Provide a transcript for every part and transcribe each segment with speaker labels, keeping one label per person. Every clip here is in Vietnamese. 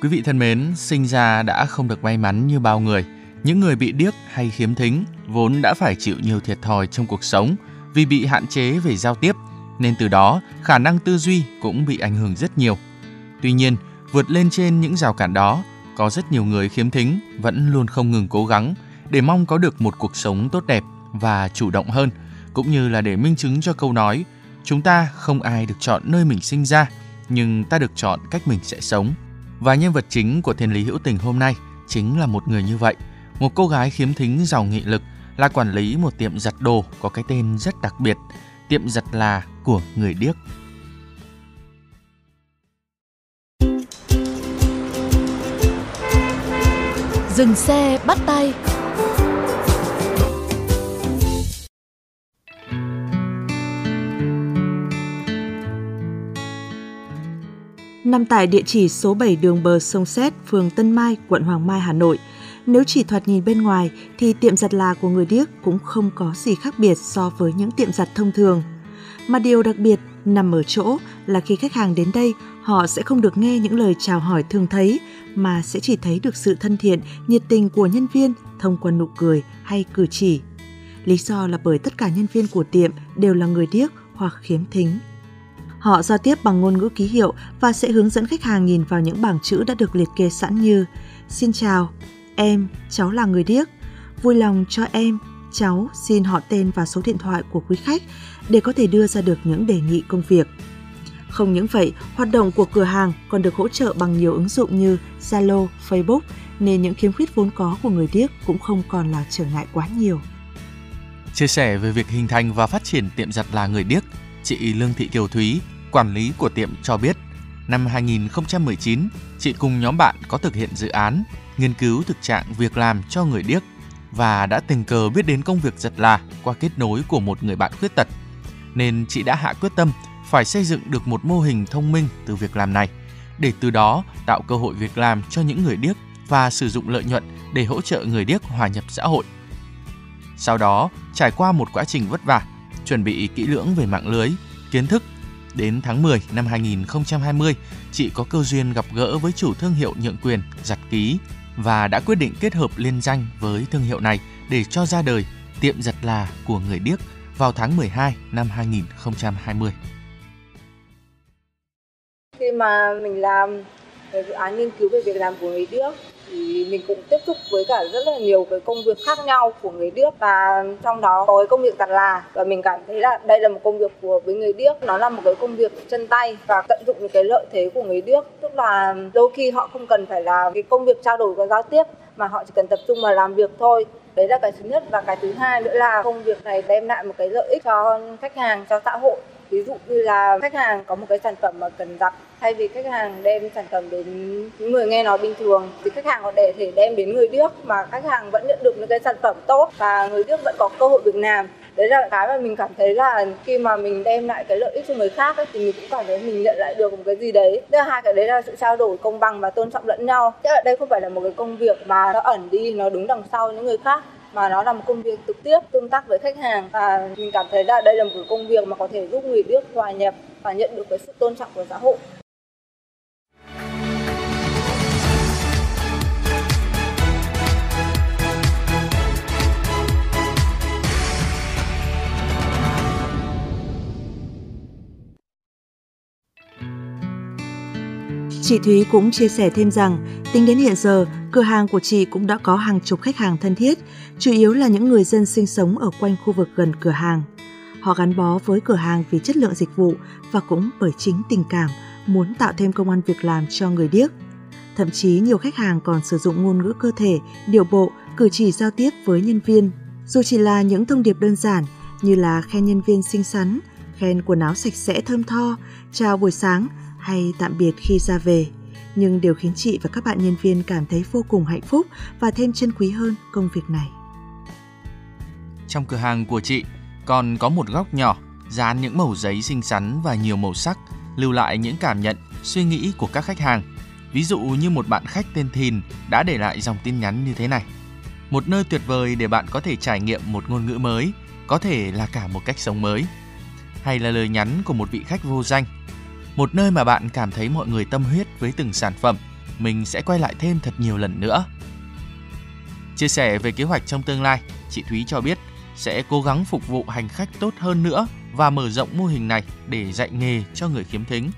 Speaker 1: Quý vị thân mến, sinh ra đã không được may mắn như bao người. Những người bị điếc hay khiếm thính vốn đã phải chịu nhiều thiệt thòi trong cuộc sống vì bị hạn chế về giao tiếp, nên từ đó khả năng tư duy cũng bị ảnh hưởng rất nhiều. Tuy nhiên, vượt lên trên những rào cản đó, có rất nhiều người khiếm thính vẫn luôn không ngừng cố gắng để mong có được một cuộc sống tốt đẹp và chủ động hơn, cũng như là để minh chứng cho câu nói chúng ta không ai được chọn nơi mình sinh ra, nhưng ta được chọn cách mình sẽ sống. Và nhân vật chính của Thiên Lý Hữu Tình hôm nay chính là một người như vậy. Một cô gái khiếm thính giàu nghị lực là quản lý một tiệm giặt đồ có cái tên rất đặc biệt, tiệm giặt là của người điếc.
Speaker 2: Dừng xe bắt tay
Speaker 3: nằm tại địa chỉ số 7 đường bờ sông Xét, phường Tân Mai, quận Hoàng Mai, Hà Nội. Nếu chỉ thoạt nhìn bên ngoài thì tiệm giặt là của người điếc cũng không có gì khác biệt so với những tiệm giặt thông thường. Mà điều đặc biệt nằm ở chỗ là khi khách hàng đến đây, họ sẽ không được nghe những lời chào hỏi thường thấy mà sẽ chỉ thấy được sự thân thiện, nhiệt tình của nhân viên thông qua nụ cười hay cử chỉ. Lý do là bởi tất cả nhân viên của tiệm đều là người điếc hoặc khiếm thính. Họ giao tiếp bằng ngôn ngữ ký hiệu và sẽ hướng dẫn khách hàng nhìn vào những bảng chữ đã được liệt kê sẵn như Xin chào, em, cháu là người điếc. Vui lòng cho em, cháu xin họ tên và số điện thoại của quý khách để có thể đưa ra được những đề nghị công việc. Không những vậy, hoạt động của cửa hàng còn được hỗ trợ bằng nhiều ứng dụng như Zalo, Facebook nên những khiếm khuyết vốn có của người điếc cũng không còn là trở ngại quá nhiều.
Speaker 1: Chia sẻ về việc hình thành và phát triển tiệm giặt là người điếc, chị Lương Thị Kiều Thúy, quản lý của tiệm cho biết, năm 2019, chị cùng nhóm bạn có thực hiện dự án nghiên cứu thực trạng việc làm cho người điếc và đã tình cờ biết đến công việc giật là qua kết nối của một người bạn khuyết tật. Nên chị đã hạ quyết tâm phải xây dựng được một mô hình thông minh từ việc làm này để từ đó tạo cơ hội việc làm cho những người điếc và sử dụng lợi nhuận để hỗ trợ người điếc hòa nhập xã hội. Sau đó, trải qua một quá trình vất vả, chuẩn bị kỹ lưỡng về mạng lưới, kiến thức, đến tháng 10 năm 2020, chị có cơ duyên gặp gỡ với chủ thương hiệu nhượng quyền giặt ký và đã quyết định kết hợp liên danh với thương hiệu này để cho ra đời tiệm giặt là của người điếc vào tháng 12 năm 2020.
Speaker 4: khi mà mình làm dự án nghiên cứu về việc làm của người điếc thì mình cũng tiếp xúc với cả rất là nhiều cái công việc khác nhau của người điếc và trong đó có cái công việc giặt là. Và mình cảm thấy là đây là một công việc của với người điếc nó là một cái công việc chân tay và tận dụng được cái lợi thế của người điếc tức là đôi khi họ không cần phải là cái công việc trao đổi và giao tiếp, mà họ chỉ cần tập trung vào làm việc thôi. Đấy là cái thứ nhất. Và cái thứ hai nữa là công việc này đem lại một cái lợi ích cho khách hàng, cho xã hội ví dụ như là khách hàng có một cái sản phẩm mà cần giặt thay vì khách hàng đem sản phẩm đến những người nghe nói bình thường thì khách hàng có để thể đem đến người điếc mà khách hàng vẫn nhận được những cái sản phẩm tốt và người điếc vẫn có cơ hội việc làm. Đấy là cái mà mình cảm thấy là khi mà mình đem lại cái lợi ích cho người khác ấy, thì mình cũng cảm thấy mình nhận lại được một cái gì đấy. Thứ hai cái đấy là sự trao đổi công bằng và tôn trọng lẫn nhau. Chứ ở đây không phải là một cái công việc mà nó ẩn đi nó đứng đằng sau những người khác mà nó là một công việc trực tiếp, tương tác với khách hàng. Và mình cảm thấy là đây là một công việc mà có thể giúp người điếc hòa nhập và nhận được cái sự tôn trọng của xã hội.
Speaker 3: Chị Thúy cũng chia sẻ thêm rằng, tính đến hiện giờ, cửa hàng của chị cũng đã có hàng chục khách hàng thân thiết, chủ yếu là những người dân sinh sống ở quanh khu vực gần cửa hàng. Họ gắn bó với cửa hàng vì chất lượng dịch vụ và cũng bởi chính tình cảm muốn tạo thêm công ăn việc làm cho người điếc. Thậm chí nhiều khách hàng còn sử dụng ngôn ngữ cơ thể, điệu bộ, cử chỉ giao tiếp với nhân viên. Dù chỉ là những thông điệp đơn giản như là khen nhân viên xinh xắn, khen quần áo sạch sẽ thơm tho, chào buổi sáng hay tạm biệt khi ra về, nhưng đều khiến chị và các bạn nhân viên cảm thấy vô cùng hạnh phúc và thêm chân quý hơn công việc này.
Speaker 1: Trong cửa hàng của chị còn có một góc nhỏ dán những mẩu giấy xinh xắn và nhiều màu sắc, lưu lại những cảm nhận, suy nghĩ của các khách hàng. Ví dụ như một bạn khách tên Thìn đã để lại dòng tin nhắn như thế này. Một nơi tuyệt vời để bạn có thể trải nghiệm một ngôn ngữ mới, có thể là cả một cách sống mới. Hay là lời nhắn của một vị khách vô danh. Một nơi mà bạn cảm thấy mọi người tâm huyết với từng sản phẩm, mình sẽ quay lại thêm thật nhiều lần nữa. Chia sẻ về kế hoạch trong tương lai, chị Thúy cho biết sẽ cố gắng phục vụ hành khách tốt hơn nữa và mở rộng mô hình này để dạy nghề cho người khiếm thính.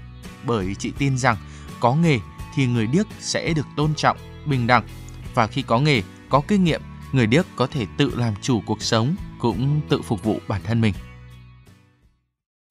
Speaker 1: Bởi chị tin rằng có nghề thì người điếc sẽ được tôn trọng, bình đẳng và khi có nghề, có kinh nghiệm, người điếc có thể tự làm chủ cuộc sống, cũng tự phục vụ bản thân mình.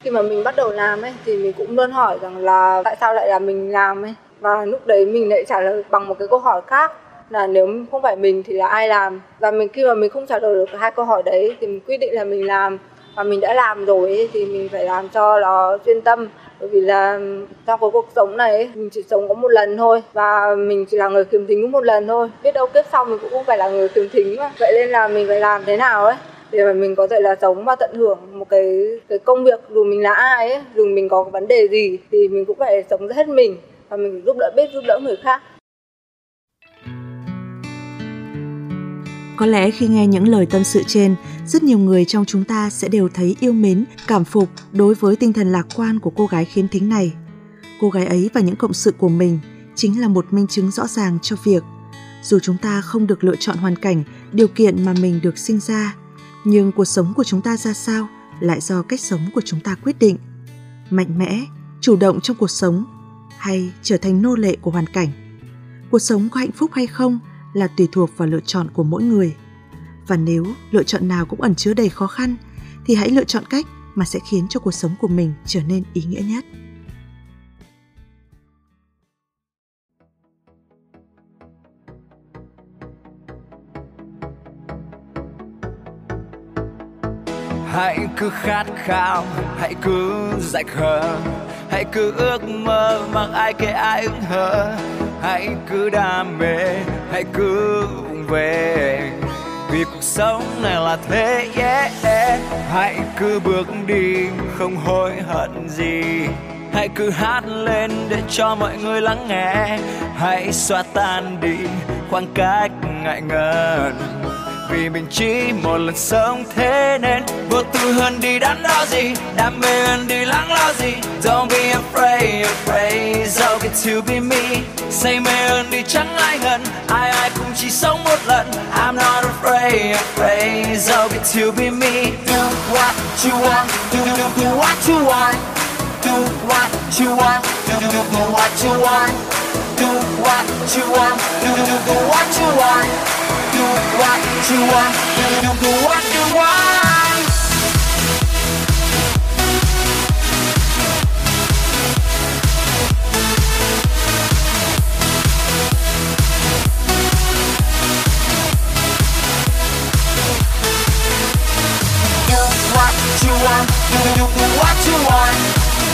Speaker 4: Khi mà mình bắt đầu làm ấy thì mình cũng luôn hỏi rằng là tại sao lại là mình làm ấy? Và lúc đấy mình lại trả lời bằng một cái câu hỏi khác là nếu không phải mình thì là ai làm? Và mình khi mà mình không trả lời được hai câu hỏi đấy thì mình quyết định là mình làm. Và mình đã làm rồi ấy, thì mình phải làm cho nó chuyên tâm. Bởi vì là trong cái cuộc sống này ấy, mình chỉ sống có một lần thôi. Và mình chỉ là người kiềm thính có một lần thôi. Biết đâu kiếp sau mình cũng không phải là người kiềm thính mà. Vậy nên là mình phải làm thế nào ấy? Để mà mình có thể là sống và tận hưởng một cái cái công việc dù mình là ai ấy dù mình có vấn đề gì thì mình cũng phải sống hết mình và mình giúp đỡ biết giúp đỡ người khác
Speaker 3: Có lẽ khi nghe những lời tâm sự trên, rất nhiều người trong chúng ta sẽ đều thấy yêu mến, cảm phục đối với tinh thần lạc quan của cô gái khiếm thính này. Cô gái ấy và những cộng sự của mình chính là một minh chứng rõ ràng cho việc dù chúng ta không được lựa chọn hoàn cảnh, điều kiện mà mình được sinh ra, nhưng cuộc sống của chúng ta ra sao lại do cách sống của chúng ta quyết định. Mạnh mẽ, chủ động trong cuộc sống hay trở thành nô lệ của hoàn cảnh. Cuộc sống có hạnh phúc hay không là tùy thuộc vào lựa chọn của mỗi người. Và nếu lựa chọn nào cũng ẩn chứa đầy khó khăn thì hãy lựa chọn cách mà sẽ khiến cho cuộc sống của mình trở nên ý nghĩa nhất.
Speaker 5: Hãy cứ khát khao hãy cứ dại khờ hãy cứ ước mơ mặc ai kể ai ứng hờ hãy cứ đam mê hãy cứ vùng về. Vì cuộc sống này là thế yeah, yeah. hãy cứ bước đi không hối hận gì. Hãy cứ hát lên để cho mọi người lắng nghe. Hãy xóa tan đi khoảng cách ngại ngần vì mình chỉ một lần sống thế nên vô tư hơn đi đắn đo gì đam mê hơn đi lắng lo gì. Don't be afraid afraid don't get to be me. Say mê hơn đi chẳng ai hơn, ai ai cũng chỉ sống một lần. I'm not afraid afraid don't get to be me. Do what you want do do do what you want. Do what you want do do do what you want. Do what you want do do do what you want. What you want. Do, do what you want.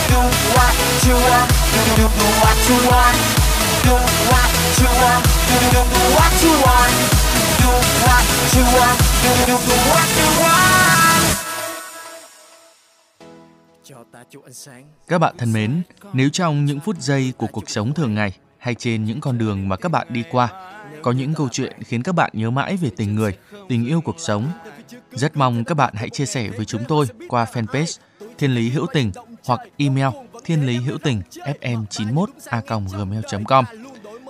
Speaker 5: Do what you want. Do, do, what you want. Do what you want. Do, do what you want. Do what you want. Do, do, do what you want.
Speaker 1: Các bạn thân mến, nếu trong những phút giây của cuộc sống thường ngày hay trên những con đường mà các bạn đi qua, có những câu chuyện khiến các bạn nhớ mãi về tình người, tình yêu cuộc sống, rất mong các bạn hãy chia sẻ với chúng tôi qua fanpage Thiên Lý Hữu Tình hoặc email thiên lý hữu tình fm 91 a gmail.com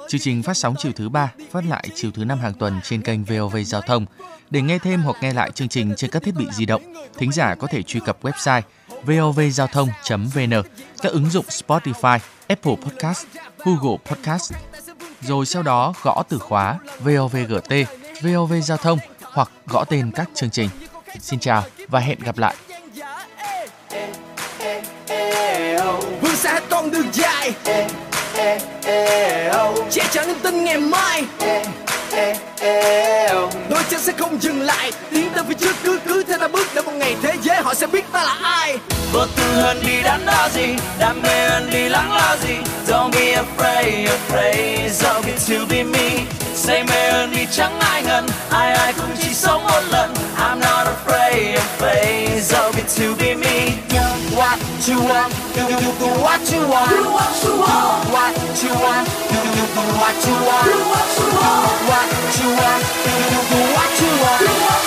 Speaker 1: Chương trình phát sóng chiều thứ ba, phát lại chiều thứ năm hàng tuần trên kênh VOV Giao thông. Để nghe thêm hoặc nghe lại chương trình trên các thiết bị di động, thính giả có thể truy cập website vovgiao thông.vn, các ứng dụng Spotify, Apple Podcast, Google Podcast. Rồi sau đó gõ từ khóa VOVGT, VOV Giao thông hoặc gõ tên các chương trình. Xin chào và hẹn gặp lại.
Speaker 5: Vương xa con đường dài che chắn niềm tin ngày mai. Đôi chân sẽ không dừng lại. Tiến tới phía trước cứ cứ theo ta bước. Để một ngày thế giới họ sẽ biết ta là ai. Vô tư hơn đi đắn đo gì? Đam mê hơn đi lắng lo gì? Don't be afraid afraid. Don't be to be me. Say mê hơn đi chẳng ai ngần. Ai ai cũng chỉ sống một lần. I'm not afraid afraid. Don't be to be me. What you want do do do do what you want. Do what you want. What you want do do do do what you want. Do what you want. What you want do do do do what you want. Do what you want